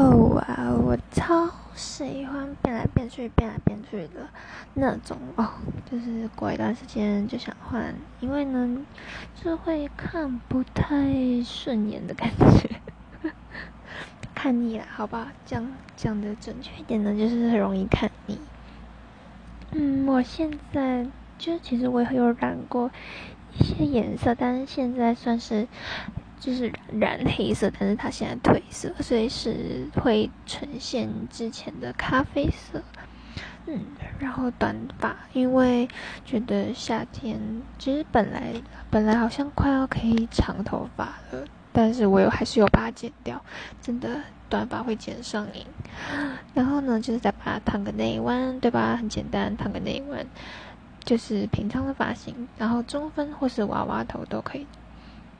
哦啊，我超喜欢变来变去、变来变去的那种哦，就是过一段时间就想换，因为呢，就会看不太顺眼的感觉，看腻了，好吧？讲讲的准确一点呢，就是很容易看腻。嗯，我现在就其实我也有染过一些颜色，但是现在算是。就是染黑色，但是它现在褪色，所以是会呈现之前的咖啡色。嗯，然后短发，因为觉得夏天其实本来本来好像快要可以长头发了，但是我又还是有把它剪掉，真的短发会剪上瘾。然后呢，就是再把它烫个内弯，对吧？很简单，烫个内弯，就是平常的发型，然后中分或是娃娃头都可以。